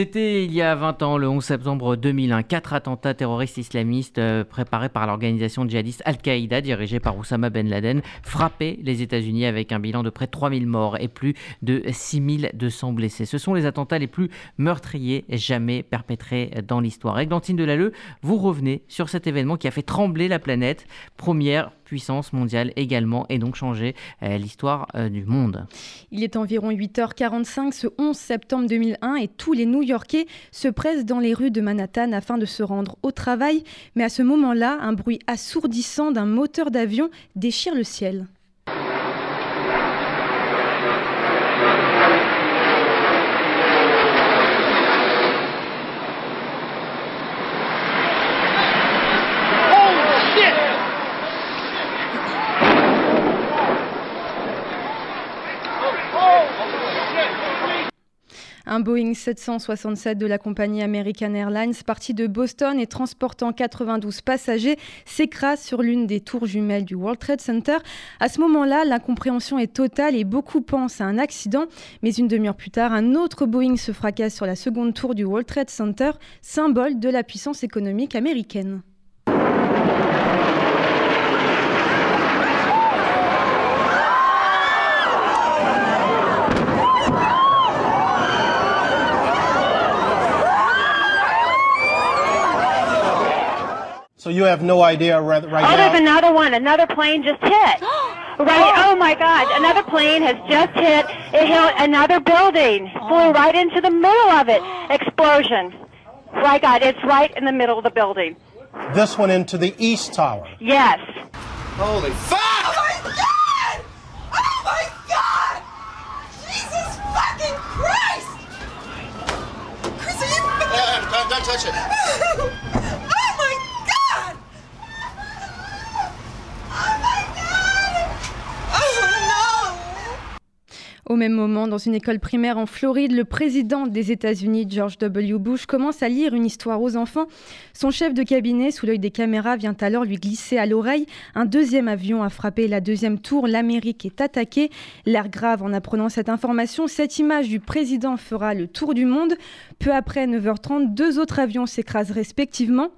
C'était il y a 20 ans, le 11 septembre 2001, quatre attentats terroristes islamistes euh, préparés par l'organisation djihadiste Al-Qaïda, dirigée par Oussama Ben Laden, frappaient les États-Unis avec un bilan de près de 3000 morts et plus de 6200 blessés. Ce sont les attentats les plus meurtriers jamais perpétrés dans l'histoire. Églantine Delalleux, vous revenez sur cet événement qui a fait trembler la planète, première puissance mondiale également, et donc changer euh, l'histoire euh, du monde. Il est environ 8h45 ce 11 septembre 2001 et tous les New-Yorkais se pressent dans les rues de Manhattan afin de se rendre au travail. Mais à ce moment-là, un bruit assourdissant d'un moteur d'avion déchire le ciel. Un Boeing 767 de la compagnie American Airlines, parti de Boston et transportant 92 passagers, s'écrase sur l'une des tours jumelles du World Trade Center. À ce moment-là, l'incompréhension est totale et beaucoup pensent à un accident. Mais une demi-heure plus tard, un autre Boeing se fracasse sur la seconde tour du World Trade Center, symbole de la puissance économique américaine. So you have no idea right, right oh, now? there's another one. Another plane just hit. right. Oh my God! Another plane has just hit. It hit another building. Flew oh. right into the middle of it. Explosion. Right, God! It's right in the middle of the building. This one into the East Tower. Yes. Holy fuck! Oh my God! Oh my God! Jesus fucking Christ! Chris, are you? Uh, don't, don't touch it. Au même moment, dans une école primaire en Floride, le président des États-Unis, George W. Bush, commence à lire une histoire aux enfants. Son chef de cabinet, sous l'œil des caméras, vient alors lui glisser à l'oreille. Un deuxième avion a frappé la deuxième tour. L'Amérique est attaquée. L'air grave en apprenant cette information. Cette image du président fera le tour du monde. Peu après 9h30, deux autres avions s'écrasent respectivement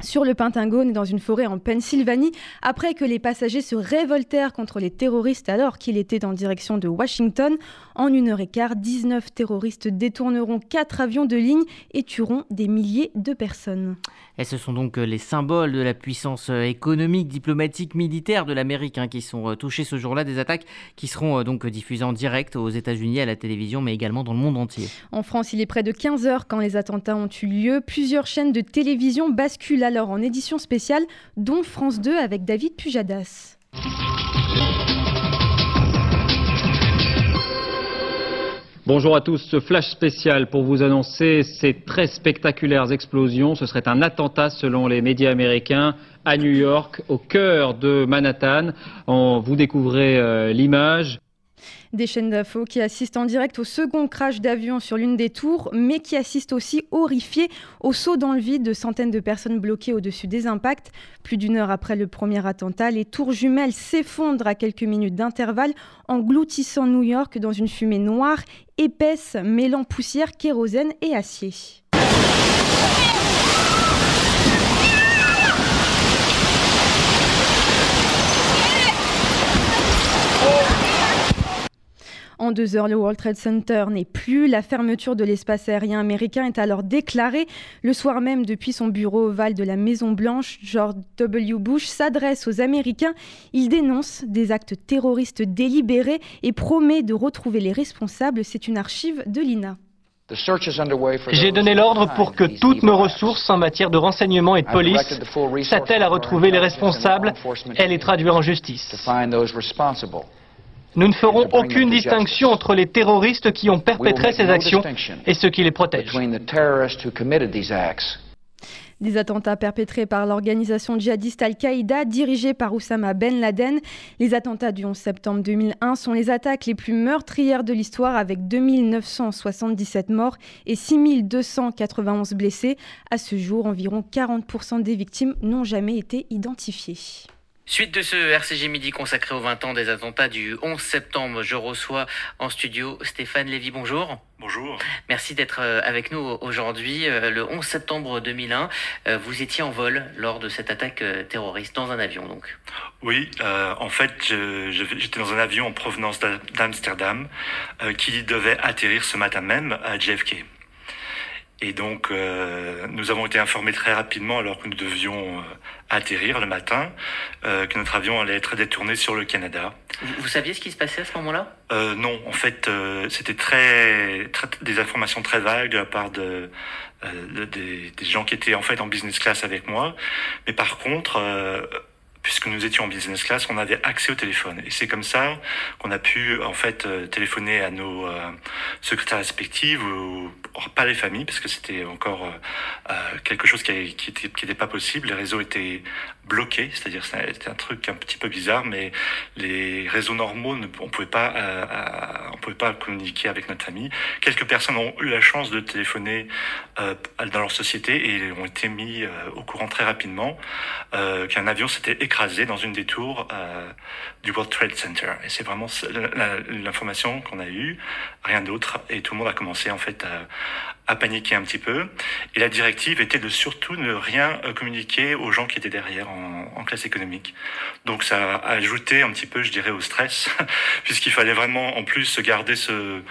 sur le Pentagone dans une forêt en Pennsylvanie, après que les passagers se révoltèrent contre les terroristes alors qu'il était en direction de Washington. En une heure et quart, 19 terroristes détourneront quatre avions de ligne et tueront des milliers de personnes. Et ce sont donc euh, les symboles de la puissance euh, économique, diplomatique, militaire de l'Amérique hein, qui sont euh, touchés ce jour-là, des attaques qui seront donc diffusées en direct aux États-Unis, à la télévision, mais également dans le monde entier. En France, il est près de 15 heures quand les attentats ont eu lieu. Plusieurs chaînes de télévision basculent alors en édition spéciale, dont France 2 avec David Pujadas. Bonjour à tous, ce flash spécial pour vous annoncer ces très spectaculaires explosions. Ce serait un attentat selon les médias américains à New York, au cœur de Manhattan. Vous découvrez euh, l'image. Des chaînes d'infos qui assistent en direct au second crash d'avion sur l'une des tours, mais qui assistent aussi horrifiés au saut dans le vide de centaines de personnes bloquées au-dessus des impacts. Plus d'une heure après le premier attentat, les tours jumelles s'effondrent à quelques minutes d'intervalle, engloutissant New York dans une fumée noire, épaisse, mêlant poussière, kérosène et acier. En deux heures, le World Trade Center n'est plus. La fermeture de l'espace aérien américain est alors déclarée. Le soir même, depuis son bureau ovale de la Maison-Blanche, George W. Bush s'adresse aux Américains. Il dénonce des actes terroristes délibérés et promet de retrouver les responsables. C'est une archive de l'INA. J'ai donné l'ordre pour que toutes nos ressources en matière de renseignement et de police s'attellent à retrouver les responsables et les traduire en justice. Nous ne ferons aucune distinction entre les terroristes qui ont perpétré ces actions et ceux qui les protègent. Des attentats perpétrés par l'organisation djihadiste Al-Qaïda dirigée par Oussama Ben Laden. Les attentats du 11 septembre 2001 sont les attaques les plus meurtrières de l'histoire avec 2977 morts et 6291 blessés. À ce jour, environ 40% des victimes n'ont jamais été identifiées. Suite de ce RCG Midi consacré aux 20 ans des attentats du 11 septembre, je reçois en studio Stéphane Lévy. Bonjour. Bonjour. Merci d'être euh, avec nous aujourd'hui. Euh, le 11 septembre 2001, euh, vous étiez en vol lors de cette attaque terroriste dans un avion donc. Oui, en fait, j'étais dans un avion en provenance d'Amsterdam qui devait atterrir ce matin même à JFK. Et donc, euh, nous avons été informés très rapidement, alors que nous devions euh, atterrir le matin, euh, que notre avion allait être détourné sur le Canada. Vous, saviez ce qui se passait à ce moment-là? Non, en fait, c'était très, très, des informations très vagues de la part de, des, des, gens qui étaient en fait en business class avec moi. Mais par contre, puisque nous étions en business class, on avait accès au téléphone. Et c'est comme ça qu'on a pu en fait euh, téléphoner à nos euh, secrétaires respectifs ou, pas les familles, parce que c'était encore euh, quelque chose qui n'était qui qui était pas possible. Les réseaux étaient bloqués, c'est-à-dire c'était un truc un petit peu bizarre, mais les réseaux normaux, on pouvait pas, on pouvait pas communiquer avec notre famille. Quelques personnes ont eu la chance de téléphoner dans leur société et ont été mis au courant très rapidement qu'un avion s'était écrasé dans une des tours euh, du World Trade Center. Et c'est vraiment l'information qu'on a eue, rien d'autre. Et tout le monde a commencé en fait à, à, paniquer un petit peu. Et la directive était de surtout ne rien euh, communiquer aux gens qui étaient derrière en, en classe économique. Donc ça a ajouté un petit peu, je dirais, au stress, puisqu'il fallait vraiment en plus garder ce,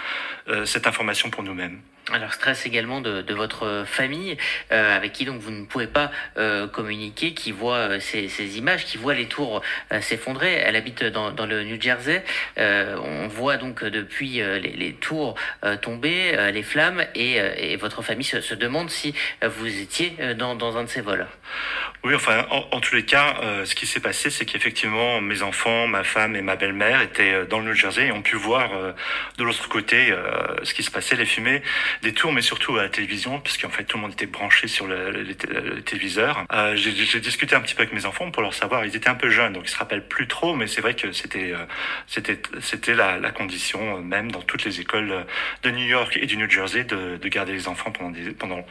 euh, cette information pour nous-mêmes. Alors stress également de, votre famille, euh, avec qui donc vous ne pouvez pas euh, communiquer, qui voit euh, ces, images, qui voit les tours s'effondrer. Elle habite dans, le New Jersey. On voit donc depuis les, tours tomber, les flammes, et, votre famille se, demande si vous étiez dans, un de ces vols. Oui, enfin, en, en tous les cas, ce qui s'est passé, c'est qu'effectivement, mes enfants, ma femme et ma belle-mère étaient dans le New Jersey et ont pu voir de l'autre côté ce qui se passait, les fumées des tours, mais surtout à la télévision, puisqu'en fait tout le monde était branché sur le, le, le téléviseur. Euh, J'ai discuté un petit peu avec mes enfants pour leur savoir. Ils étaient un peu jeunes, donc ils se rappellent plus trop, mais c'est vrai que c'était euh, c'était c'était la, la, condition euh, même dans toutes les écoles de New York et du New Jersey de, de garder les enfants pendant des, pendant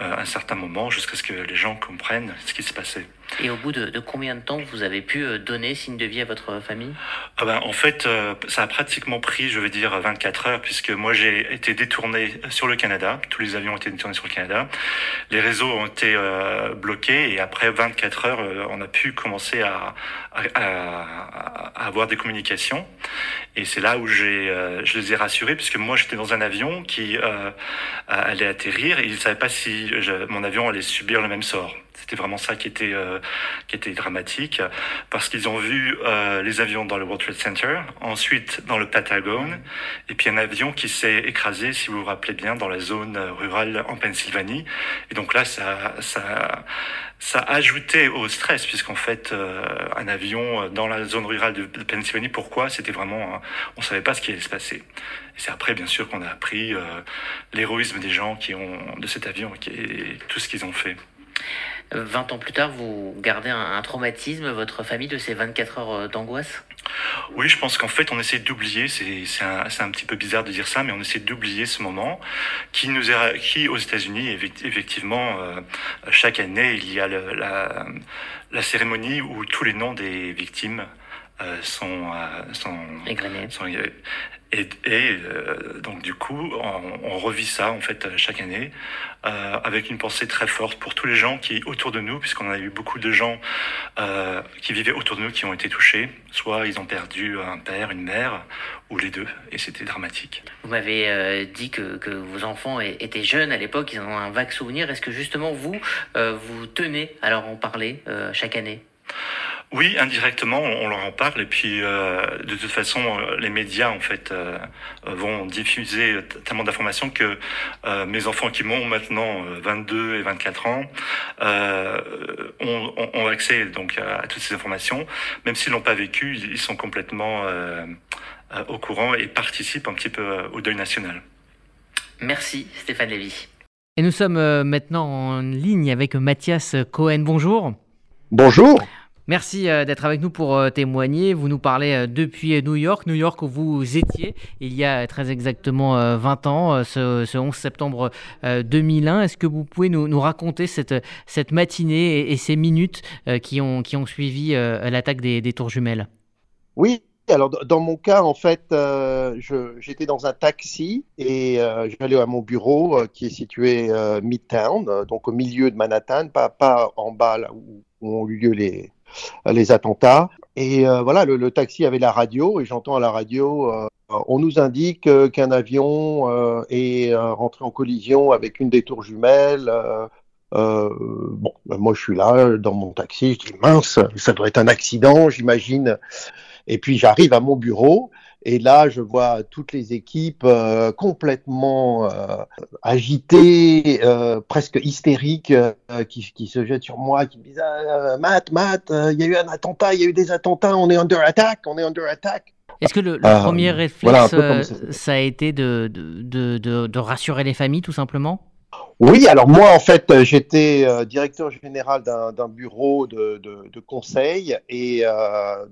euh, un certain moment jusqu'à ce que les gens comprennent ce qui se passait. Et au bout de, de, combien de temps vous avez pu euh, donner signe de vie à votre famille? Ah ben, En fait, euh, ça a pratiquement pris, je vais dire, 24 heures, puisque moi j'ai été détourné sur le Canada. Tous les avions ont été détournés sur le Canada. Les réseaux ont été euh, bloqués et après 24 heures, euh, on a pu commencer à, à, à, à avoir des communications. Et c'est là où j'ai, euh, je les ai rassurés, puisque moi j'étais dans un avion qui allait atterrir et ils ne savaient pas si mon avion allait subir le même sort. C'était vraiment ça qui était, euh, qui était dramatique, parce qu'ils ont vu euh, les avions dans le World Trade Center, ensuite dans le Patagone, et puis un avion qui s'est écrasé, si vous vous rappelez bien, dans la zone rurale en Pennsylvanie. Et donc là, ça, ça, ça a ajouté au stress, puisqu'en fait, euh, un avion dans la zone rurale de, Pennsylvanie, pourquoi? C'était vraiment, hein, on savait pas ce qui allait se passer. C'est après, bien sûr, qu'on a appris euh, l'héroïsme des gens qui ont de cet avion et tout ce qu'ils ont fait. 20 ans plus tard, vous gardez un, traumatisme, votre famille, de ces 24 heures d'angoisse? Oui, je pense qu'en fait, on essaie d'oublier, c'est un, un petit peu bizarre de dire ça, mais on essaie d'oublier ce moment qui nous est, qui aux États-Unis, effectivement, euh, chaque année, il y a la, la cérémonie où tous les noms des victimes euh, sont, euh, sont, sont, et, et euh, donc du coup, on, on, revit ça en fait chaque année euh, avec une pensée très forte pour tous les gens qui autour de nous, puisqu'on a eu beaucoup de gens euh, qui vivaient autour de nous qui ont été touchés. Soit ils ont perdu un père, une mère, ou les deux, et c'était dramatique. Vous m'avez euh, dit que, que, vos enfants étaient jeunes à l'époque, ils en ont un vague souvenir. Est-ce que justement vous, euh, vous tenez à leur en parler euh, chaque année? Oui, indirectement, on leur en parle et puis euh, de toute façon, euh, les médias en fait euh, vont diffuser tellement d'informations que euh, mes enfants qui m'ont maintenant 22 et 24 ans euh, ont, ont, accès donc à, à, toutes ces informations, même s'ils l'ont pas vécu, ils sont complètement euh, au courant et participent un petit peu au deuil national. Merci Stéphane Lévy. Et nous sommes maintenant en ligne avec Mathias Cohen. Bonjour. Bonjour. Merci euh, d'être avec nous pour euh, témoigner. Vous nous parlez euh, depuis New York, New York où vous étiez il y a très exactement 20 ans, ce, 11 septembre 2001. Est-ce que vous pouvez nous, raconter cette, cette matinée et, ces minutes qui, ont, qui ont suivi l'attaque des, tours jumelles? Oui, alors dans mon cas, en fait, j'étais dans un taxi et j'allais à mon bureau qui est situé Midtown, donc au milieu de Manhattan, pas, pas en bas là où, ont eu lieu les, les attentats. Et euh, voilà, le, taxi avait la radio et j'entends à la radio, euh, on nous indique euh, qu'un avion est rentré en collision avec une des tours jumelles. bon, ben, moi je suis là dans mon taxi, je dis mince, ça doit être un accident, j'imagine. Et puis j'arrive à mon bureau et là, je vois toutes les équipes euh, complètement euh, agitées, euh, presque hystériques, qui, qui, se jettent sur moi, qui me disent ah, Matt, Matt, il y a eu un attentat, il y a eu des attentats, on est under attack, on est under attack. Est-ce que le, premier réflexe, ça, a été de, de, de, de rassurer les familles, tout simplement? Oui, alors moi, en fait, j'étais directeur général d'un bureau de, de, de, conseil et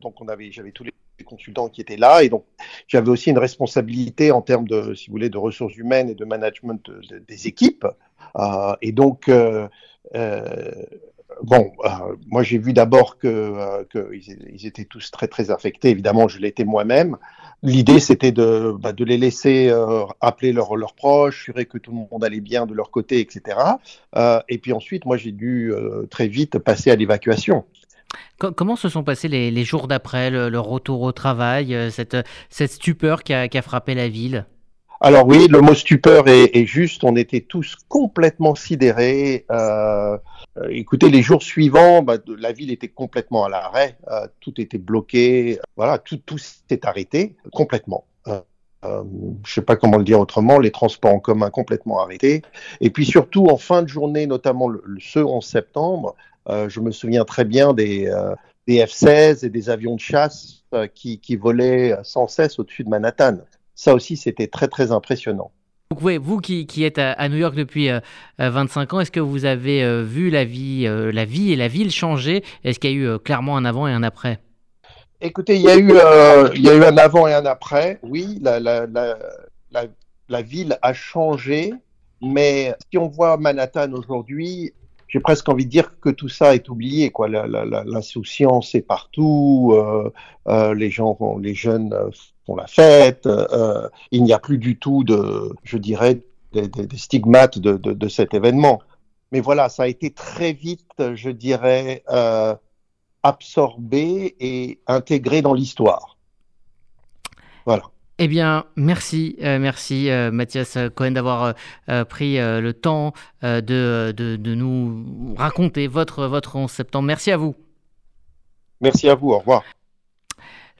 donc on avait, j'avais tous les consultants qui étaient là. Et donc, j'avais aussi une responsabilité en termes de, si vous voulez, de ressources humaines et de management des équipes. Euh, et donc, euh, euh, bon, moi, j'ai vu d'abord que qu'ils étaient tous très, très affectés. Évidemment, je l'étais moi-même. L'idée, c'était de, bah, les laisser appeler leurs leurs proches, assurer que tout le monde allait bien de leur côté, etc. et puis ensuite, moi, j'ai dû très vite passer à l'évacuation. Comment se sont passés les, jours d'après, le, retour au travail, euh, cette, stupeur qui a, frappé la ville? Alors oui, le mot stupeur est, juste. On était tous complètement sidérés. Euh, euh, écoutez, les jours suivants, bah, la ville était complètement à l'arrêt. tout était bloqué. Voilà, tout, tout s'est arrêté complètement. je ne sais pas comment le dire autrement. Les transports en commun complètement arrêtés. Et puis surtout en fin de journée, notamment le, ce 11 septembre, je me souviens très bien des, euh, des F-16 et des avions de chasse euh, qui, qui, volaient sans cesse au-dessus de Manhattan. Ça aussi, c'était très, très impressionnant. Donc, vous qui, qui êtes à, New York depuis 25 ans, est-ce que vous avez vu la vie, la vie et la ville changer? Est-ce qu'il y a eu clairement un avant et un après? Écoutez, il y, a eu, il y a eu un avant et un après. Oui, la, la, la, la ville a changé, mais si on voit Manhattan aujourd'hui, j'ai presque envie de dire que tout ça est oublié. Quoi. L'insouciance est partout, euh, euh, les gens, les jeunes euh, font la fête. il n'y a plus du tout de, je dirais, des, stigmates de, de, cet événement. Mais voilà, ça a été très vite, je dirais, absorbé et intégré dans l'histoire. Voilà. Eh bien, merci, euh, merci euh, Mathias Cohen d'avoir euh, pris le temps de, nous raconter votre, votre 11 septembre. Merci à vous. Merci à vous, au revoir.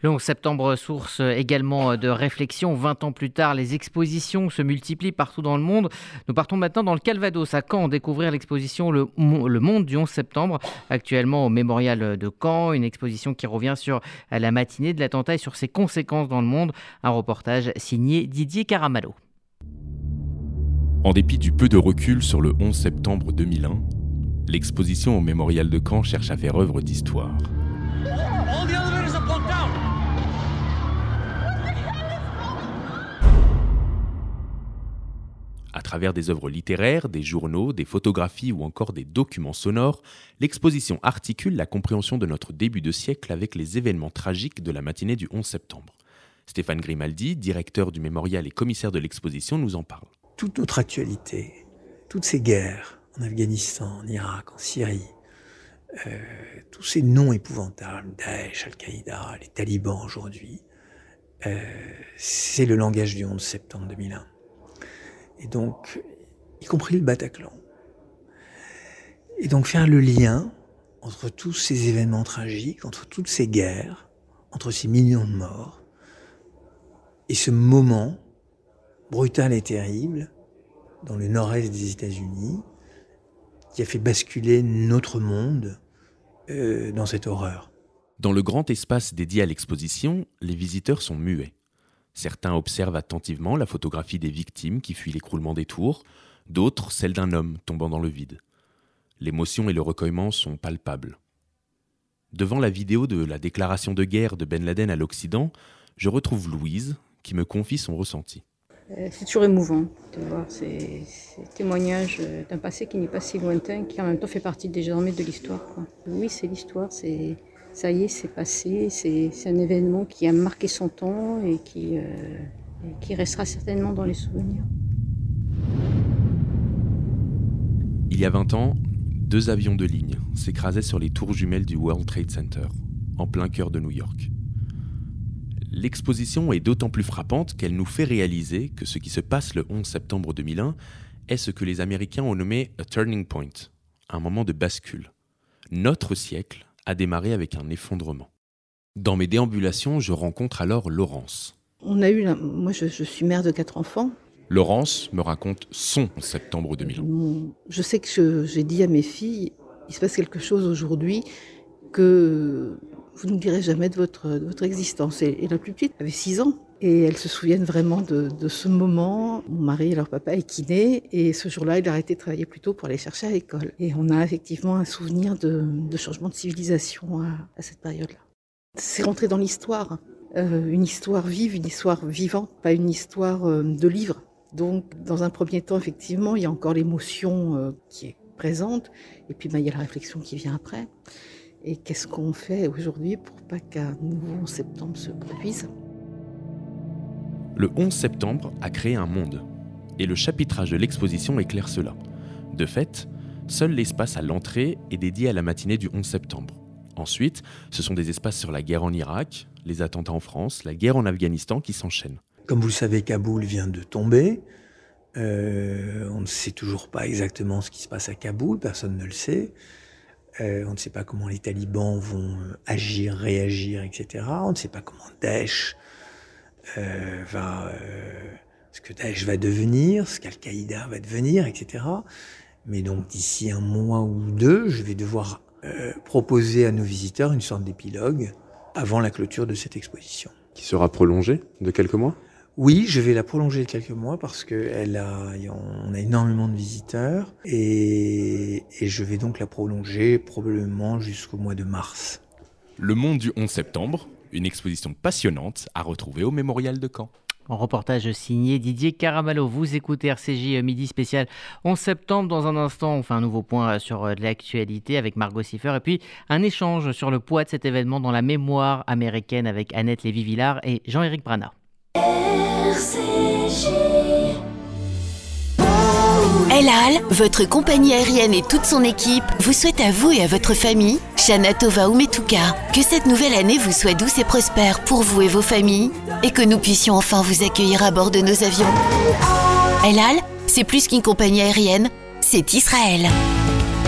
Le 11 septembre, source également de réflexion. 20 ans plus tard, les expositions se multiplient partout dans le monde. Nous partons maintenant dans le Calvados, à Caen, découvrir l'exposition le, Monde du 11 septembre, actuellement au mémorial de Caen. Une exposition qui revient sur la matinée de l'attentat et sur ses conséquences dans le monde. Un reportage signé Didier Caramallo. En dépit du peu de recul sur le 11 septembre 2001, l'exposition au mémorial de Caen cherche à faire œuvre d'histoire. À travers des œuvres littéraires, des journaux, des photographies ou encore des documents sonores, l'exposition articule la compréhension de notre début de siècle avec les événements tragiques de la matinée du 11 septembre. Stéphane Grimaldi, directeur du mémorial et commissaire de l'exposition, nous en parle. Toute notre actualité, toutes ces guerres en Afghanistan, en Irak, en Syrie, euh, tous ces noms épouvantables, Daesh, Al-Qaïda, les talibans aujourd'hui, euh, c'est le langage du 11 septembre 2001 et donc, y compris le Bataclan. Et donc faire le lien entre tous ces événements tragiques, entre toutes ces guerres, entre ces millions de morts, et ce moment brutal et terrible dans le nord-est des États-Unis, qui a fait basculer notre monde euh, dans cette horreur. Dans le grand espace dédié à l'exposition, les visiteurs sont muets. Certains observent attentivement la photographie des victimes qui fuient l'écroulement des tours, d'autres celle d'un homme tombant dans le vide. L'émotion et le recueillement sont palpables. Devant la vidéo de la déclaration de guerre de Ben Laden à l'Occident, je retrouve Louise qui me confie son ressenti. Euh, c'est toujours émouvant de voir ces, témoignages d'un passé qui n'est pas si lointain, qui en même temps fait partie désormais de l'histoire. Oui, c'est l'histoire, c'est ça y est, c'est passé, c'est un événement qui a marqué son temps et qui, euh, restera certainement dans les souvenirs. Il y a 20 ans, deux avions de ligne s'écrasaient sur les tours jumelles du World Trade Center, en plein cœur de New York. L'exposition est d'autant plus frappante qu'elle nous fait réaliser que ce qui se passe le 11 septembre 2001 est ce que les Américains ont nommé a turning point, un moment de bascule. Notre siècle a démarré avec un effondrement. Dans mes déambulations, je rencontre alors Laurence. On a eu, moi je, je suis mère de quatre enfants, Laurence me raconte son septembre 2001. Je sais que j'ai dit à mes filles, il se passe quelque chose aujourd'hui que vous ne direz jamais de votre, votre existence. Et, la plus petite avait 6 ans. Et elles se souviennent vraiment de, ce moment. Mon mari et leur papa est kiné. Et ce jour-là, il a arrêté de travailler plus tôt pour aller chercher à l'école. Et on a effectivement un souvenir de, changement de civilisation à, cette période-là. C'est rentré dans l'histoire. Euh, une histoire vive, une histoire vivante, pas une histoire euh, de livre. Donc, dans un premier temps, effectivement, il y a encore l'émotion euh, qui est présente, et puis bah, il y a la réflexion qui vient après. Et qu'est-ce qu'on fait aujourd'hui pour pas qu'un nouveau 11 septembre se produise? Le 11 septembre a créé un monde, et le chapitrage de l'exposition éclaire cela. De fait, seul l'espace à l'entrée est dédié à la matinée du 11 septembre. Ensuite, ce sont des espaces sur la guerre en Irak, les attentats en France, la guerre en Afghanistan qui s'enchaînent. Comme vous le savez, Kaboul vient de tomber. Euh, on ne sait toujours pas exactement ce qui se passe à Kaboul, personne ne le sait. Euh, on ne sait pas comment les talibans vont euh, agir, réagir, etc. On ne sait pas comment Daesh va, ce que Daesh va devenir, ce qu'Al-Qaïda va devenir, etc. Mais donc d'ici un mois ou deux, je vais devoir proposer à nos visiteurs une sorte d'épilogue avant la clôture de cette exposition. Qui sera prolongée de quelques mois? Oui, je vais la prolonger de quelques mois parce que elle a, on a énormément de visiteurs et, et je vais donc la prolonger probablement jusqu'au mois de mars. Le monde du 11 septembre, une exposition passionnante à retrouver au Mémorial de Caen. En reportage signé Didier Caramallo. Vous écoutez RCJ Midi spécial 11 septembre. Dans un instant, on fait un nouveau point sur l'actualité avec Margot Siffer et puis un échange sur le poids de cet événement dans la mémoire américaine avec Annette Lévy-Villard et Jean-Éric Brana. El Al, votre compagnie aérienne et toute son équipe vous souhaitent à vous et à votre famille, Shana Tova Metuka, que cette nouvelle année vous soit douce et prospère pour vous et vos familles et que nous puissions enfin vous accueillir à bord de nos avions. El Al, c'est plus qu'une compagnie aérienne, c'est Israël.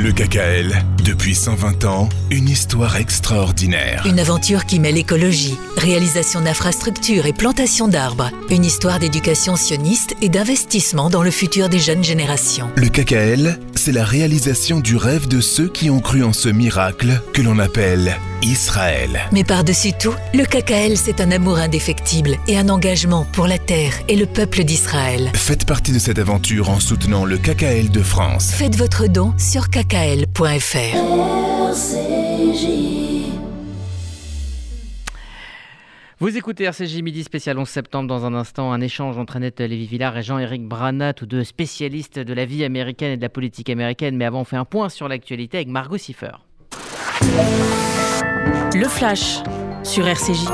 Le KKL, depuis 120 ans, une histoire extraordinaire. Une aventure qui mêle écologie, réalisation d'infrastructures et plantation d'arbres. Une histoire d'éducation sioniste et d'investissement dans le futur des jeunes générations. Le KKL, c'est la réalisation du rêve de ceux qui ont cru en ce miracle que l'on appelle Israël. Mais par-dessus tout, le KKL, c'est un amour indéfectible et un engagement pour la terre et le peuple d'Israël. Faites partie de cette aventure en soutenant le KKL de France. Faites votre don sur kkl.fr. Vous écoutez RCJ Midi spécial 11 septembre. Dans un instant, un échange entre Annette Lévy-Villard et Jean-Éric Brana, tous deux spécialistes de la vie américaine et de la politique américaine. Mais avant, on fait un point sur l'actualité avec Margot Siffer. Le Flash sur RCJ.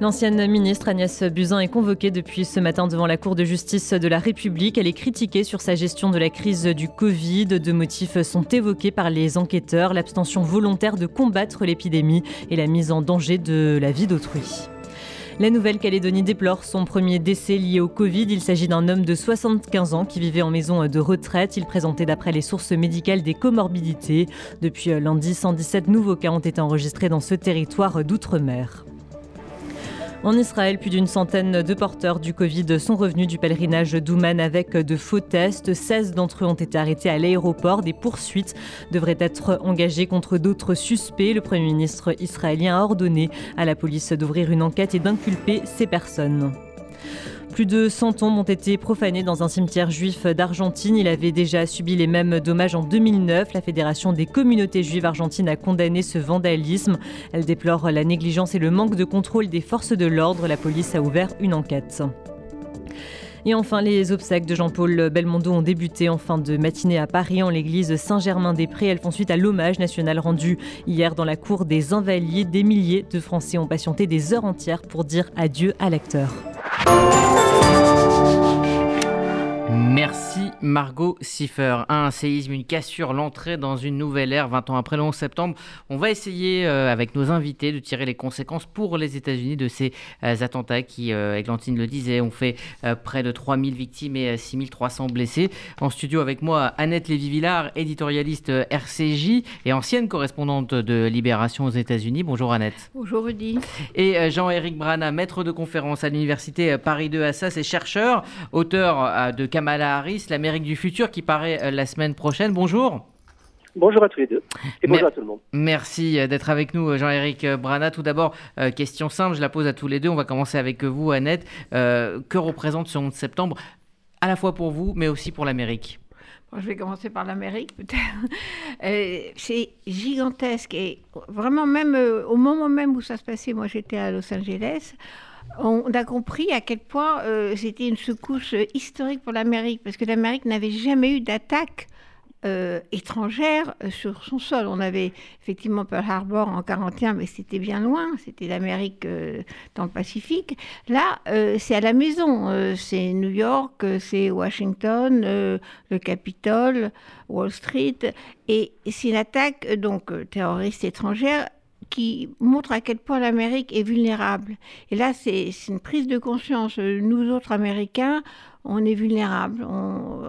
L'ancienne ministre Agnès Buzyn est convoquée depuis ce matin devant la Cour de justice de la République. Elle est critiquée sur sa gestion de la crise du Covid. Deux motifs sont évoqués par les enquêteurs, l'abstention volontaire de combattre l'épidémie et la mise en danger de la vie d'autrui. La Nouvelle-Calédonie déplore son premier décès lié au Covid. Il s'agit d'un homme de 75 ans qui vivait en maison de retraite. Il présentait d'après les sources médicales des comorbidités. Depuis lundi, 117 nouveaux cas ont été enregistrés dans ce territoire d'outre-mer. En Israël, plus d'une centaine de porteurs du Covid sont revenus du pèlerinage d'Ouman avec de faux tests. 16 d'entre eux ont été arrêtés à l'aéroport. Des poursuites devraient être engagées contre d'autres suspects. Le Premier ministre israélien a ordonné à la police d'ouvrir une enquête et d'inculper ces personnes. Plus de 100 tombes ont été profanées dans un cimetière juif d'Argentine. Il avait déjà subi les mêmes dommages en 2009. La Fédération des communautés juives argentines a condamné ce vandalisme. Elle déplore la négligence et le manque de contrôle des forces de l'ordre. La police a ouvert une enquête. Et enfin, les obsèques de Jean-Paul Belmondo ont débuté en fin de matinée à Paris, en l'église Saint-Germain-des-Prés. Elles font suite à l'hommage national rendu hier dans la cour des Invalides. Des milliers de Français ont patienté des heures entières pour dire adieu à l'acteur. Thank you. Merci Margot Siffer. Un séisme, une cassure, l'entrée dans une nouvelle ère 20 ans après le 11 septembre. On va essayer euh, avec nos invités de tirer les conséquences pour les États-Unis de ces euh, attentats qui, euh, Églantine le disait, ont fait près de 3000 victimes et 6300 blessés. En studio avec moi, Annette Lévy-Villard, éditorialiste RCJ et ancienne correspondante de Libération aux États-Unis. Bonjour Annette. Bonjour Rudy. Et Jean-Éric Brana, maître de conférence à l'Université Paris 2 Assas et chercheur, auteur de Kamala Harris, l'Amérique du futur, qui paraît euh, la semaine prochaine. Bonjour. Bonjour à tous les deux et bonjour à tout le monde. Merci euh, d'être avec nous, Jean-Éric Brana. Tout d'abord, euh, question simple, je la pose à tous les deux. On va commencer avec vous, Annette. que représente ce 11 septembre, à la fois pour vous, mais aussi pour l'Amérique? Je vais commencer par l'Amérique, peut-être. c'est gigantesque et vraiment, même au moment même où ça se passait, moi j'étais à Los Angeles, on a compris à quel point euh, c'était une secousse historique pour l'Amérique, parce que l'Amérique n'avait jamais eu d'attaque euh, étrangère euh, sur son sol. On avait effectivement Pearl Harbor en 41, mais c'était bien loin, c'était l'Amérique dans le Pacifique. Là, c'est à la maison, c'est New York, c'est Washington, le Capitole, Wall Street, et c'est une attaque donc terroriste étrangère qui montre à quel point l'Amérique est vulnérable. Et là, c'est une prise de conscience. Nous autres Américains, on est vulnérables.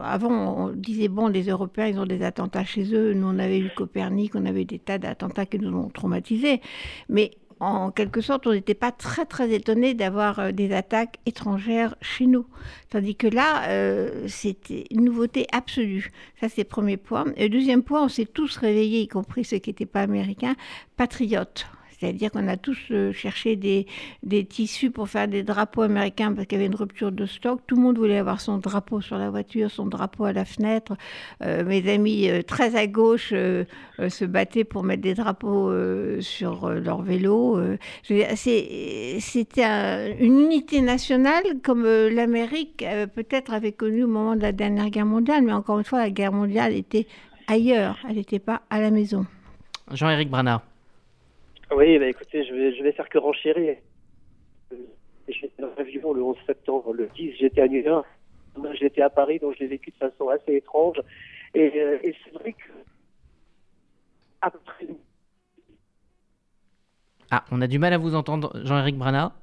avant, on disait, bon, les Européens, ils ont des attentats chez eux. Nous, on avait eu Copernic, on avait des tas d'attentats qui nous ont traumatisés. Mais en quelque sorte, on n'était pas très très étonné d'avoir euh, des attaques étrangères chez nous. Tandis que là, euh, c'était une nouveauté absolue. Ça, c'est le premier point. Et le deuxième point, on s'est tous réveillés, y compris ceux qui n'étaient pas américains, patriotes. C'est-à-dire qu'on a tous euh, cherché des, tissus pour faire des drapeaux américains parce qu'il y avait une rupture de stock. Tout le monde voulait avoir son drapeau sur la voiture, son drapeau à la fenêtre. Euh, mes amis euh, très à gauche se battaient pour mettre des drapeaux sur leur vélo. C'était une unité nationale comme l'Amérique peut-être avait connu au moment de la dernière guerre mondiale. Mais encore une fois, la guerre mondiale était ailleurs. Elle n'était pas à la maison. Jean-Éric Branard. Oui, bah écoutez, je vais, je vais faire que renchérir. J'étais dans l'avion le 11 septembre, le 10, j'étais à New York. J'étais à Paris, donc je l'ai vécu de façon assez étrange. Et, euh, et c'est vrai que. Après... Ah, on a du mal à vous entendre, Jean-Éric Brana.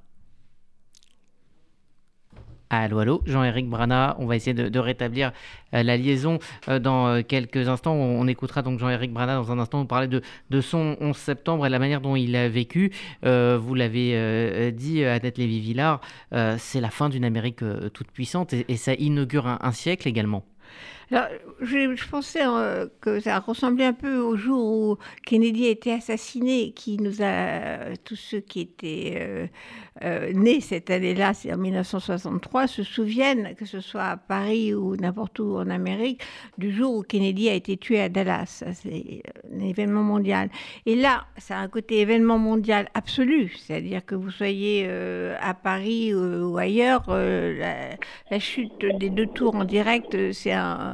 Allô, allô, Jean-Éric Brana, on va essayer de, rétablir euh, la liaison euh, dans euh, quelques instants. On, écoutera donc Jean-Éric Brana dans un instant parler de, de, son 11 septembre et la manière dont il a vécu. vous l'avez dit, Annette Lévy-Villard, c'est la fin d'une Amérique toute puissante et, ça inaugure un siècle également. Alors, je, pensais euh, que ça ressemblait un peu au jour où Kennedy a été assassiné, qui nous a, tous ceux qui étaient euh, euh, nés cette année-là, c'est en 1963, se souviennent, que ce soit à Paris ou n'importe où en Amérique, du jour où Kennedy a été tué à Dallas. C'est un événement mondial. Et là, ça a un côté événement mondial absolu, c'est-à-dire que vous soyez à Paris ou ailleurs, la, la, chute des deux tours en direct, c'est un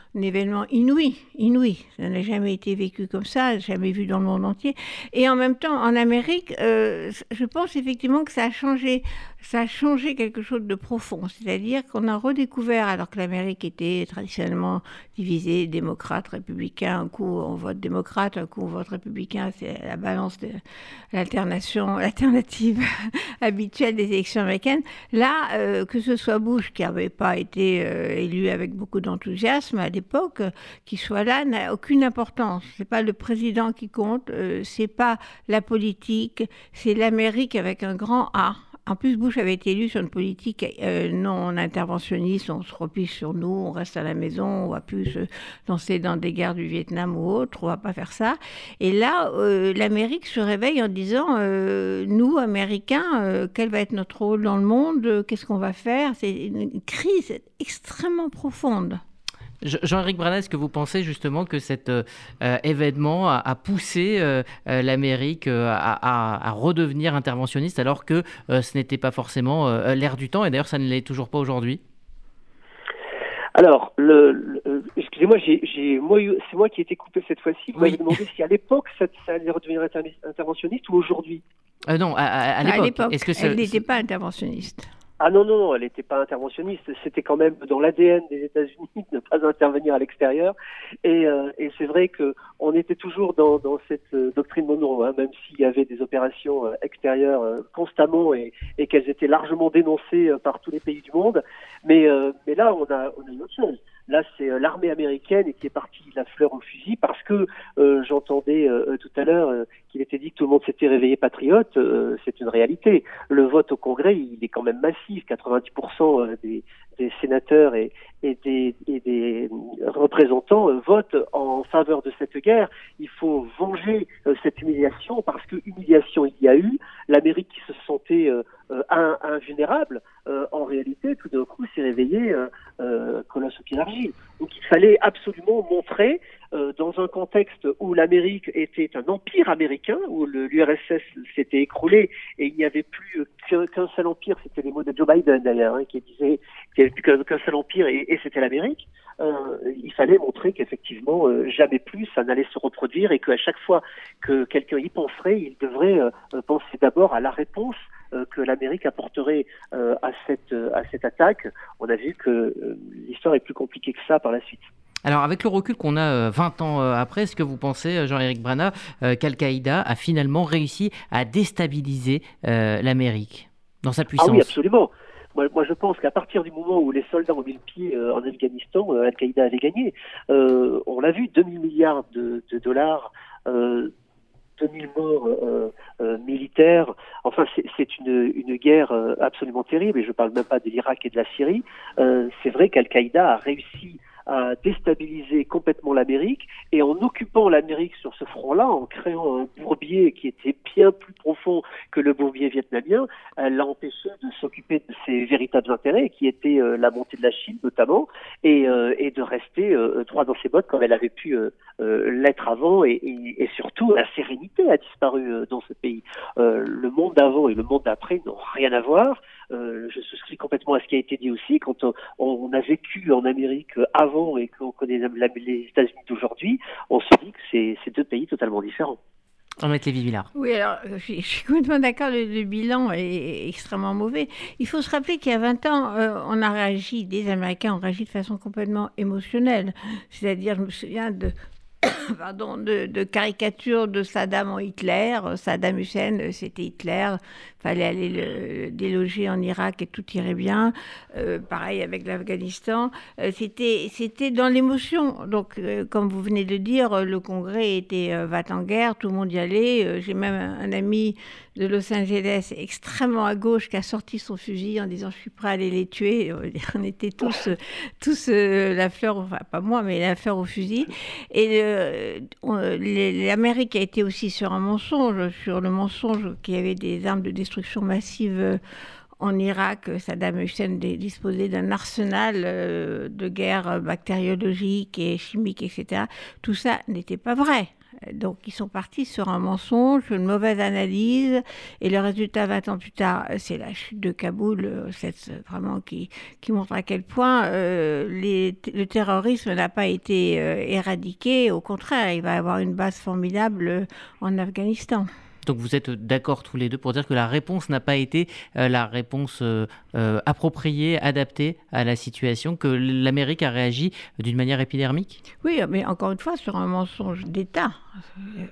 un événement inouï, inouï. Ça n'a jamais été vécu comme ça, jamais vu dans le monde entier. Et en même temps, en Amérique, euh, je pense effectivement que ça a changé, ça a changé quelque chose de profond. C'est-à-dire qu'on a redécouvert, alors que l'Amérique était traditionnellement divisée, démocrate, républicain, un coup on vote démocrate, un coup on vote républicain, c'est la balance de l'alternation, l'alternative habituelle des élections américaines. Là, euh, que ce soit Bush qui n'avait pas été euh, élu avec beaucoup d'enthousiasme l'époque, qui soit là n'a aucune importance. C'est pas le président qui compte, euh, c'est pas la politique, c'est l'Amérique avec un grand A. En plus, Bush avait été élu sur une politique euh, non interventionniste, on se replie sur nous, on reste à la maison, on va plus se lancer dans des guerres du Vietnam ou autre, on va pas faire ça. Et là, euh, l'Amérique se réveille en disant, nous, Américains, quel va être notre rôle dans le monde, qu'est-ce qu'on va faire? C'est une crise extrêmement profonde. Jean-Éric Brana, est-ce que vous pensez justement que cet euh, événement a, poussé euh, euh, l'Amérique à, redevenir interventionniste alors que ce n'était pas forcément l'air du temps et d'ailleurs ça ne l'est toujours pas aujourd'hui? Alors, le, excusez-moi, j'ai, moi, c'est moi qui ai été coupé cette fois-ci. Vous m'avez demandé si à l'époque ça, allait redevenir interventionniste ou aujourd'hui? non, à, l'époque. Est-ce que elle n'était pas interventionniste. Ah non, non, non, elle n'était pas interventionniste. C'était quand même dans l'ADN des États-Unis de ne pas intervenir à l'extérieur. Et, euh, et c'est vrai que on était toujours dans, dans cette euh, doctrine Monroe, hein, même s'il y avait des opérations euh, extérieures constamment et, et qu'elles étaient largement dénoncées par tous les pays du monde. Mais, mais là, on a, on a une autre chose. Là, c'est euh, l'armée américaine qui est partie la fleur au fusil parce que euh, j'entendais euh, tout à l'heure qu'il était dit que tout le monde s'était réveillé patriote. c'est une réalité. Le vote au Congrès, il est quand même massif. 90% des, des sénateurs et, des, représentants votent en faveur de cette guerre. Il faut venger cette humiliation parce que humiliation il y a eu. L'Amérique qui se sentait invulnérable, en réalité, tout d'un coup, s'est réveillée colosse au pied d'argile. Donc il fallait absolument montrer euh, dans un contexte où l'Amérique était un empire américain, où l'URSS s'était écroulé et il n'y avait plus qu'un seul empire, c'était les mots de Joe Biden d'ailleurs, hein, qui disait qu'il n'y avait plus qu'un seul empire et, c'était l'Amérique, euh, il fallait montrer qu'effectivement euh, jamais plus ça n'allait se reproduire et qu'à chaque fois que quelqu'un y penserait, il devrait penser d'abord à la réponse que l'Amérique apporterait à cette à cette attaque. On a vu que l'histoire est plus compliquée que ça par la suite. Alors, avec le recul qu'on a 20 euh, ans euh, après, est-ce que vous pensez, euh, Jean-Éric Brana, qu'Al-Qaïda a finalement réussi à déstabiliser l'Amérique dans sa puissance Ah oui, absolument. Moi, je pense qu'à partir du moment où les soldats ont mis le pied en Afghanistan, Al-Qaïda avait gagné. on l'a vu, 2000 milliards de, dollars. 2000 morts militaires. Enfin, c'est une, une, guerre absolument terrible, et je ne parle même pas de l'Irak et de la Syrie. c'est vrai qu'Al-Qaïda a réussi à déstabiliser complètement l'Amérique et en occupant l'Amérique sur ce front-là, en créant un bourbier qui était bien plus profond que le bourbier vietnamien, elle l'a empêché de s'occuper de ses véritables intérêts, qui étaient euh, la montée de la Chine notamment, et, euh, de rester euh, droit dans ses bottes comme elle avait pu l'être avant, et, et, surtout la sérénité a disparu dans ce pays. le monde d'avant et le monde d'après n'ont rien à voir. Je souscris complètement à ce qui a été dit aussi. Quand on, on a vécu en Amérique avant et qu'on connaît les États-Unis d'aujourd'hui, on se dit que c'est deux pays totalement différents. Jean-Maître Lévy-Villard. Oui, alors je suis complètement d'accord, le, bilan est extrêmement mauvais. Il faut se rappeler qu'il y a 20 ans, euh, on a réagi, des Américains ont réagi de façon complètement émotionnelle. C'est-à-dire, je me souviens de de, caricature de Saddam en Hitler. Saddam Hussein, euh, c'était Hitler. Fallait aller le déloger en Irak et tout irait bien. Euh, pareil avec l'Afghanistan. Euh, c'était, c'était dans l'émotion. Donc, comme vous venez de dire, le Congrès était va en guerre, tout le monde y allait. J'ai même un, ami de Los Angeles extrêmement à gauche qui a sorti son fusil en disant je suis prêt à aller les tuer. On était tous, tous la fleur, enfin pas moi, mais la fleur au fusil. Et euh, l'Amérique a été aussi sur un mensonge, sur le mensonge qu'il y avait des armes de destruction massive euh, en Irak, Saddam Hussein disposait d'un arsenal euh, de guerre bactériologique et chimique, etc. Tout ça n'était pas vrai. Donc ils sont partis sur un mensonge, une mauvaise analyse, et le résultat 20 ans plus tard, c'est la chute de Kaboul, cette, vraiment qui, qui montre à quel point les, le terrorisme n'a pas été éradiqué, au contraire, il va avoir une base formidable en Afghanistan. Donc vous êtes d'accord tous les deux pour dire que la réponse n'a pas été euh, la réponse euh, euh, appropriée, adaptée à la situation, que l'Amérique a réagi d'une manière épidermique? Oui, mais encore une fois, sur un mensonge d'État.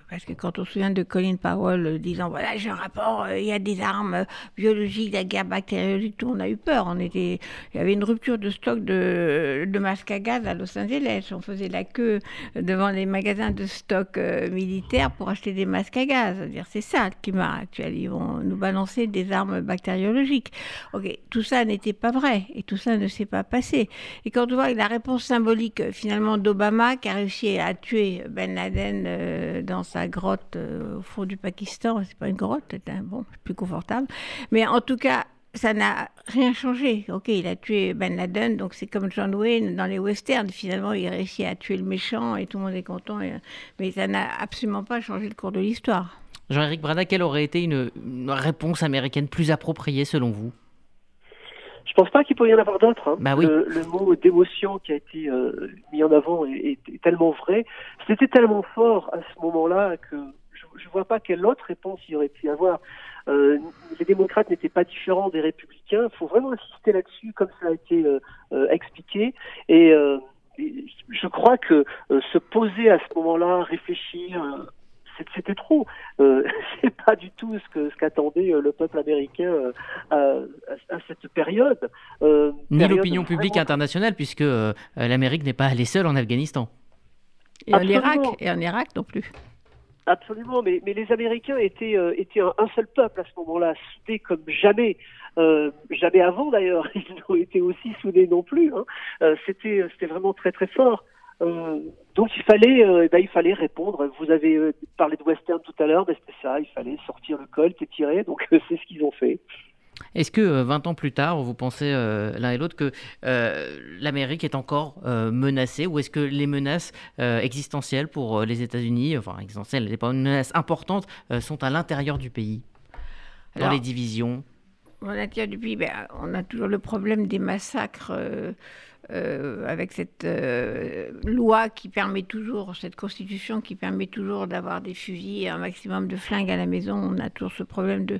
Parce que quand on se souvient de Colin Powell disant voilà, j'ai un rapport, il y a des armes biologiques, la guerre bactériologique, tout, on a eu peur. On était, il y avait une rupture de stock de, masques à gaz à Los Angeles. On faisait la queue devant les magasins de stock militaires pour acheter des masques à gaz. C'est c'est ça le climat actuel. Ils vont nous balancer des armes bactériologiques. Ok, tout ça n'était pas vrai et tout ça ne s'est pas passé. Et quand on voit la réponse symbolique finalement d'Obama qui a réussi à tuer Ben Laden euh, dans sa grotte euh, au fond du Pakistan, c'est pas une grotte, c'est un bon, plus confortable. Mais en tout cas, ça n'a rien changé. Ok, il a tué Ben Laden, donc c'est comme John Wayne dans les westerns. Finalement, il réussit à tuer le méchant et tout le monde est content. Mais ça n'a absolument pas changé le cours de l'histoire. Jean-Éric Brada, quelle aurait été une, réponse américaine plus appropriée selon vous? Je pense pas qu'il peut y en avoir d'autres. Hein. Bah oui. le, mot d'émotion qui a été euh, mis en avant est, tellement vrai. C'était tellement fort à ce moment-là que je ne vois pas quelle autre réponse il y aurait pu y avoir. Euh, les démocrates n'étaient pas différents des républicains. Il faut vraiment insister là-dessus, comme ça a été euh, expliqué. Et je crois que se poser à ce moment-là, réfléchir, c'était trop. Euh, pas du tout ce que ce qu'attendait euh, le peuple américain euh, à, cette période. Ni l'opinion publique internationale, puisque l'Amérique n'est pas allée seule en Afghanistan. Et en Irak, et en Irak non plus. Absolument, mais, mais les Américains étaient, étaient un, seul peuple à ce moment-là, soudés comme jamais. jamais avant d'ailleurs, ils n'ont été aussi soudés non plus. Hein. c'était, c'était vraiment très très fort. Euh, donc il fallait, euh, eh ben, il fallait répondre. Vous avez euh, parlé de western tout à l'heure, ben, c'était ça. Il fallait sortir le colt et tirer. Donc c'est ce qu'ils ont fait. Est-ce que 20 ans plus tard, vous pensez l'un et l'autre que l'Amérique est encore menacée ou est-ce que les menaces existentielles pour les États-Unis, enfin existentielles, les menaces importantes, sont à l'intérieur du pays, dans les divisions? À l'intérieur du pays, ben, on a toujours le problème des massacres euh, avec cette euh, loi qui permet toujours, cette constitution qui permet toujours d'avoir des fusils et un maximum de flingues à la maison, on a toujours ce problème de,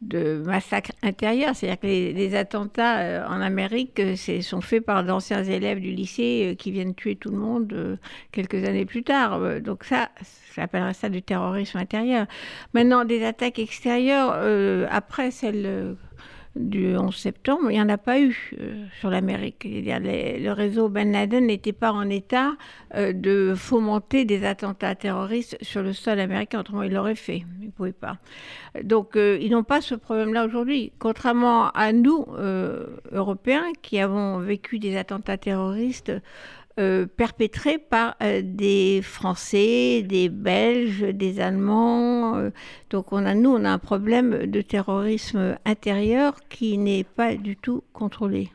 de massacre intérieur. C'est-à-dire que les, attentats euh, en Amérique sont faits par d'anciens élèves du lycée qui viennent tuer tout le monde quelques années plus tard. donc ça, j'appellerais ça du terrorisme intérieur. Maintenant, des attaques extérieures, après celle du 11 septembre, il n'y en a pas eu euh, sur l'Amérique. Le réseau Ben Laden n'était pas en état euh, de fomenter des attentats terroristes sur le sol américain, autrement il l'aurait fait, il ne pouvait pas. Donc euh, ils n'ont pas ce problème-là aujourd'hui, contrairement à nous, Européens, qui avons vécu des attentats terroristes euh, perpétrés par euh, des Français, des Belges, des Allemands. Euh, donc on a, nous, on a un problème de terrorisme intérieur qui n'est pas du tout contrôlé.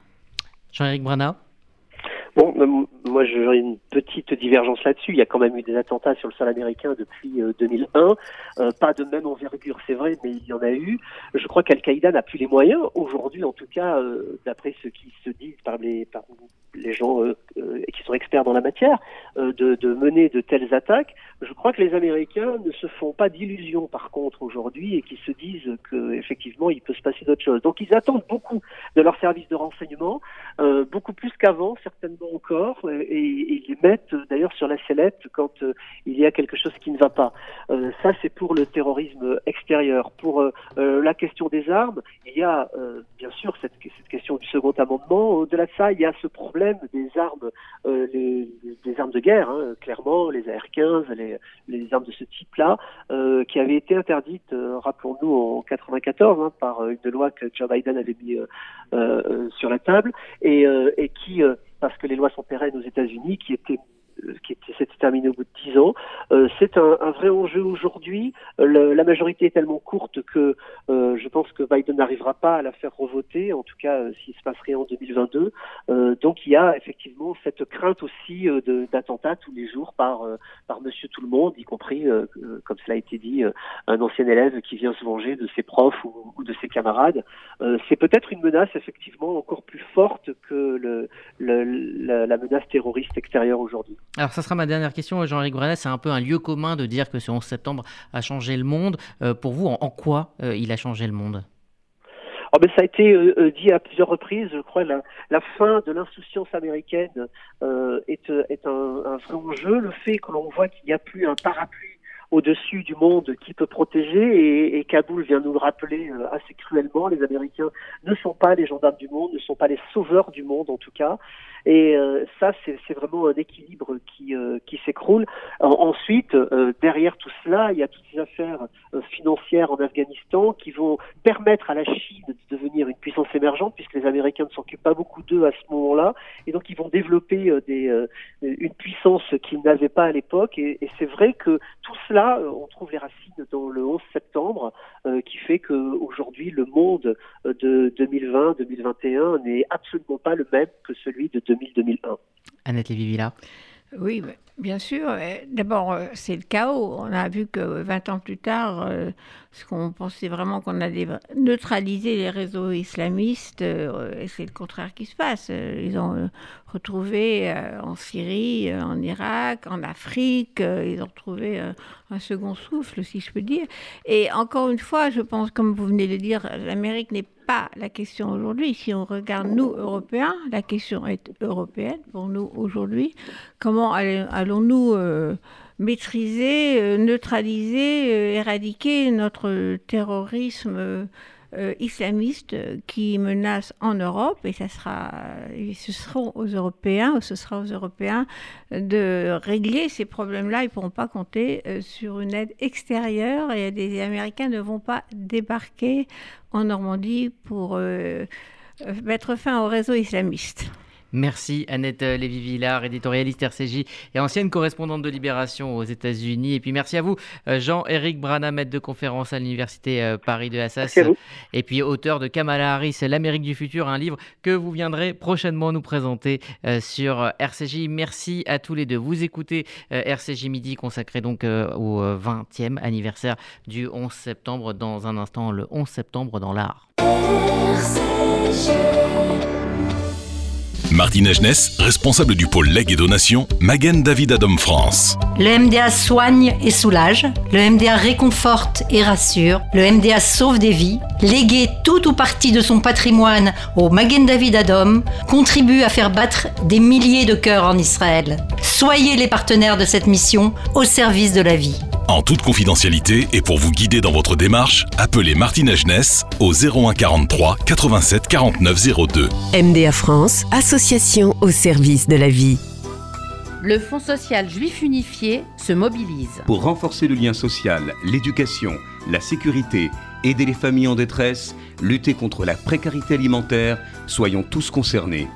Jean-Éric Brana Bon, moi j'aurais une petite divergence là-dessus. Il y a quand même eu des attentats sur le sol américain depuis 2001. pas de même envergure, c'est vrai, mais il y en a eu. Je crois qu'Al-Qaïda n'a plus les moyens, aujourd'hui en tout cas, d'après ce qui se dit par les, par les gens euh, euh, qui sont experts dans la matière, euh, de, de, mener de telles attaques. Je crois que les Américains ne se font pas d'illusions par contre aujourd'hui et qui se disent qu'effectivement il peut se passer d'autres choses. Donc ils attendent beaucoup de leurs services de renseignement, beaucoup plus qu'avant certainement encore, et, ils les mettent d'ailleurs sur la sellette quand il y a quelque chose qui ne va pas. ça c'est pour le terrorisme extérieur. Pour la question des armes, il y a bien sûr cette, question du second amendement. Au-delà de ça, il y a ce problème des armes, euh, des armes de guerre, hein, clairement, les AR-15, les, armes de ce type-là, euh, qui avaient été interdites, euh, rappelons-nous, en 94 hein, par une loi que Joe Biden avait mis sur la table, et qui, parce que les lois sont pérennes aux États-Unis, qui étaient qui s'était terminé au bout de 10 ans. c'est un, un, vrai enjeu aujourd'hui. la majorité est tellement courte que je pense que Biden n'arrivera pas à la faire revoter, en tout cas s'il se passe rien en 2022. donc il y a effectivement cette crainte aussi d'attentats tous les jours par, par Monsieur Tout le Monde, y compris, comme cela a été dit, un ancien élève qui vient se venger de ses profs ou, de ses camarades. c'est peut-être une menace effectivement encore plus forte que le, la, menace terroriste extérieure aujourd'hui. Alors ça sera ma dernière question, Jean-Éric Brenet. C'est un peu un lieu commun de dire que ce 11 septembre a changé le monde. Euh, pour vous, en, quoi euh, il a changé le monde? Oh ben, ça a été euh, dit à plusieurs reprises. Je crois la, la fin de l'insouciance américaine est, est un, vrai enjeu. Le fait que l'on voit qu'il n'y a plus un parapluie au-dessus du monde qui peut protéger et, Kaboul vient nous le rappeler assez cruellement. Les Américains ne sont pas les gendarmes du monde, ne sont pas les sauveurs du monde en tout cas. Et euh, ça, c'est vraiment un équilibre qui, euh, qui s'écroule. ensuite, derrière tout cela, il y a toutes ces affaires financières en Afghanistan qui vont permettre à la Chine de devenir une puissance émergente, puisque les Américains ne s'occupent pas beaucoup d'eux à ce moment-là, et donc ils vont développer des, une puissance qu'ils n'avaient pas à l'époque. Et, et c'est vrai que tout cela euh, on trouve les racines dans le 11 septembre, euh, qui fait qu'aujourd'hui, le monde euh, de 2020-2021 n'est absolument pas le même que celui de 2000-2001. Annette Lévy-Villa. Oui, bien sûr. D'abord, c'est le chaos. On a vu que 20 ans plus tard, ce qu'on pensait vraiment qu'on allait neutraliser les réseaux islamistes, c'est le contraire qui se passe. Ils ont retrouvé en Syrie, en Irak, en Afrique, ils ont retrouvé un second souffle, si je peux dire. Et encore une fois, je pense, comme vous venez de dire, l'Amérique n'est pas la question aujourd'hui. Si on regarde nous, Européens, la question est européenne pour nous aujourd'hui. Comment allons-nous euh, maîtriser, euh, neutraliser, euh, éradiquer notre terrorisme islamistes qui menacent en Europe, et ce sera aux Européens de régler ces problèmes-là. Ils ne pourront pas compter sur une aide extérieure et les Américains ne vont pas débarquer en Normandie pour mettre fin au réseau islamiste. Merci Annette Lévy-Villard, éditorialiste RCJ et ancienne correspondante de Libération aux États-Unis. Et puis merci à vous, euh, Jean-Éric Brana, maître de conférence à l'Université euh, Paris de Assas. Et puis auteur de Kamala Harris, l'Amérique du futur, un livre que vous viendrez prochainement nous présenter euh, sur RCJ. Merci à tous les deux. Vous écoutez RCJ Midi consacré donc au 20e anniversaire du 11 septembre. Dans un instant, le 11 septembre dans l'art. Martine Agenès, responsable du pôle legs et donation, Magen David Adam France. Le MDA soigne et soulage, le MDA réconforte et rassure, le MDA sauve des vies. Léguer tout ou partie de son patrimoine au Magen David Adom contribue à faire battre des milliers de cœurs en Israël. Soyez les partenaires de cette mission au service de la vie. En toute confidentialité et pour vous guider dans votre démarche, appelez Martine Agenès au 01 43 87 49 02. MDA France, association au service de la vie. Le Fonds social juif unifié se mobilise. Pour renforcer le lien social, l'éducation, la sécurité, aider les familles en détresse, lutter contre la précarité alimentaire, soyons tous concernés.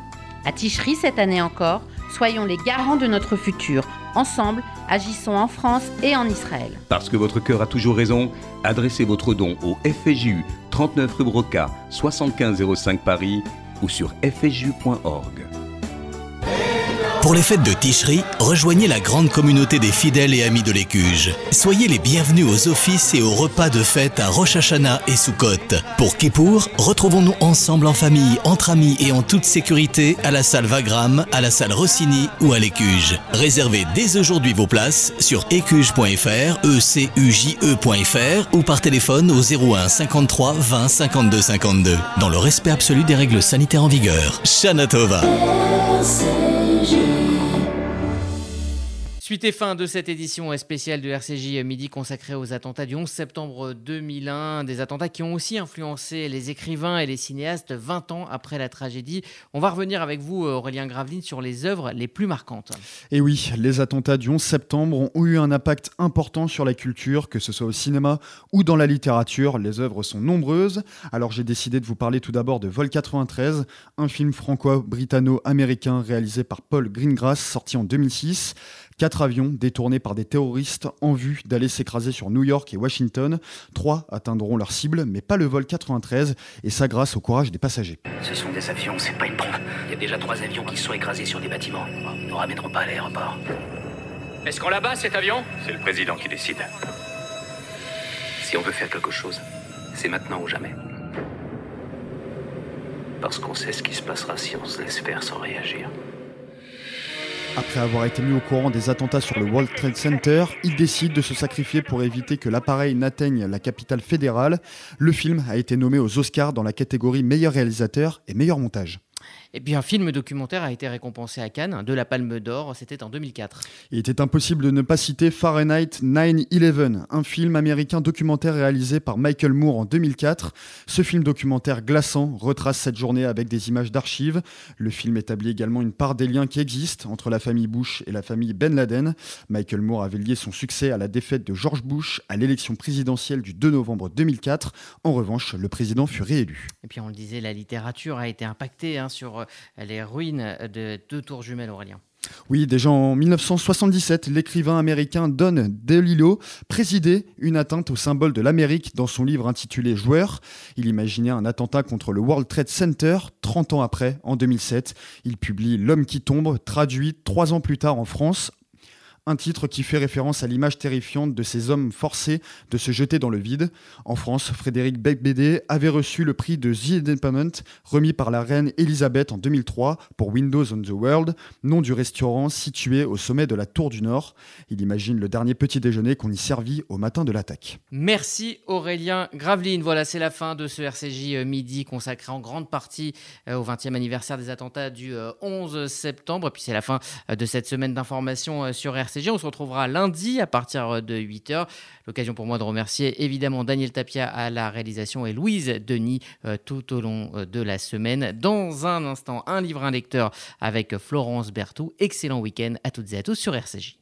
À Ticherie cette année encore, soyons les garants de notre futur. Ensemble, agissons en France et en Israël. Parce que votre cœur a toujours raison, adressez votre don au FJU 39 rue Broca 7505 Paris ou sur fju.org. Pour les fêtes de Ticherie, rejoignez la grande communauté des fidèles et amis de l'Écuge. Soyez les bienvenus aux offices et aux repas de fête à Rosh Hashanah et Sukkot. Pour Kippour, retrouvons-nous ensemble en famille, entre amis et en toute sécurité à la salle Vagram, à la salle Rossini ou à l'Écuge. Réservez dès aujourd'hui vos places sur écuge.fr, ecuje.fr ou par téléphone au 01 53 20 52 52. Dans le respect absolu des règles sanitaires en vigueur. Shana Tova. you. Suite et fin de cette édition spéciale de RCJ Midi consacrée aux attentats du 11 septembre 2001, des attentats qui ont aussi influencé les écrivains et les cinéastes 20 ans après la tragédie. On va revenir avec vous, Aurélien Graveline, sur les œuvres les plus marquantes. Et oui, les attentats du 11 septembre ont eu un impact important sur la culture, que ce soit au cinéma ou dans la littérature. Les œuvres sont nombreuses. Alors j'ai décidé de vous parler tout d'abord de Vol 93, un film franco-britanno-américain réalisé par Paul Greengrass, sorti en 2006. Quatre avions détournés par des terroristes en vue d'aller s'écraser sur New York et Washington. Trois atteindront leur cible, mais pas le vol 93, et ça grâce au courage des passagers. Ce sont des avions, c'est pas une bombe. Il y a déjà trois avions qui sont écrasés sur des bâtiments. Ils nous ramèneront pas à l'aéroport. Est-ce qu'on l'abat cet avion? C'est le président qui décide. Si on veut faire quelque chose, c'est maintenant ou jamais. Parce qu'on sait ce qui se passera si on se laisse faire sans réagir. Après avoir été mis au courant des attentats sur le World Trade Center, il décide de se sacrifier pour éviter que l'appareil n'atteigne la capitale fédérale. Le film a été nommé aux Oscars dans la catégorie meilleur réalisateur et meilleur montage. Et puis un film documentaire a été récompensé à Cannes de la Palme d'Or, c'était en 2004. Il était impossible de ne pas citer Fahrenheit 9-11, un film américain documentaire réalisé par Michael Moore en 2004. Ce film documentaire glaçant retrace cette journée avec des images d'archives. Le film établit également une part des liens qui existent entre la famille Bush et la famille Ben Laden. Michael Moore avait lié son succès à la défaite de George Bush à l'élection présidentielle du 2 novembre 2004. En revanche, le président fut réélu. Et puis on le disait, la littérature a été impactée hein, sur euh, les ruines de deux tours jumelles, Aurélien. Oui, déjà en 1977, l'écrivain américain Don DeLillo présidait une atteinte au symbole de l'Amérique dans son livre intitulé Joueur. Il imaginait un attentat contre le World Trade Center 30 ans après, en 2007. Il publie L'homme qui tombe, traduit trois ans plus tard en France un titre qui fait référence à l'image terrifiante de ces hommes forcés de se jeter dans le vide. En France, Frédéric Becbédé avait reçu le prix de The Independent, remis par la reine Elisabeth en 2003 pour Windows on the World, nom du restaurant situé au sommet de la Tour du Nord. Il imagine le dernier petit déjeuner qu'on y servit au matin de l'attaque. Merci Aurélien Graveline. Voilà, c'est la fin de ce RCJ euh, midi consacré en grande partie euh, au 20e anniversaire des attentats du 11 euh, septembre. Et puis c'est la fin de cette semaine d'information sur RCJ. On se retrouvera lundi à partir de 8h. L'occasion pour moi de remercier évidemment Daniel Tapia à la réalisation et Louise Denis euh, tout au long euh, de la semaine. Dans un instant, un livre, un lecteur avec Florence Berthoud. Excellent week-end à toutes et à tous sur RCJ.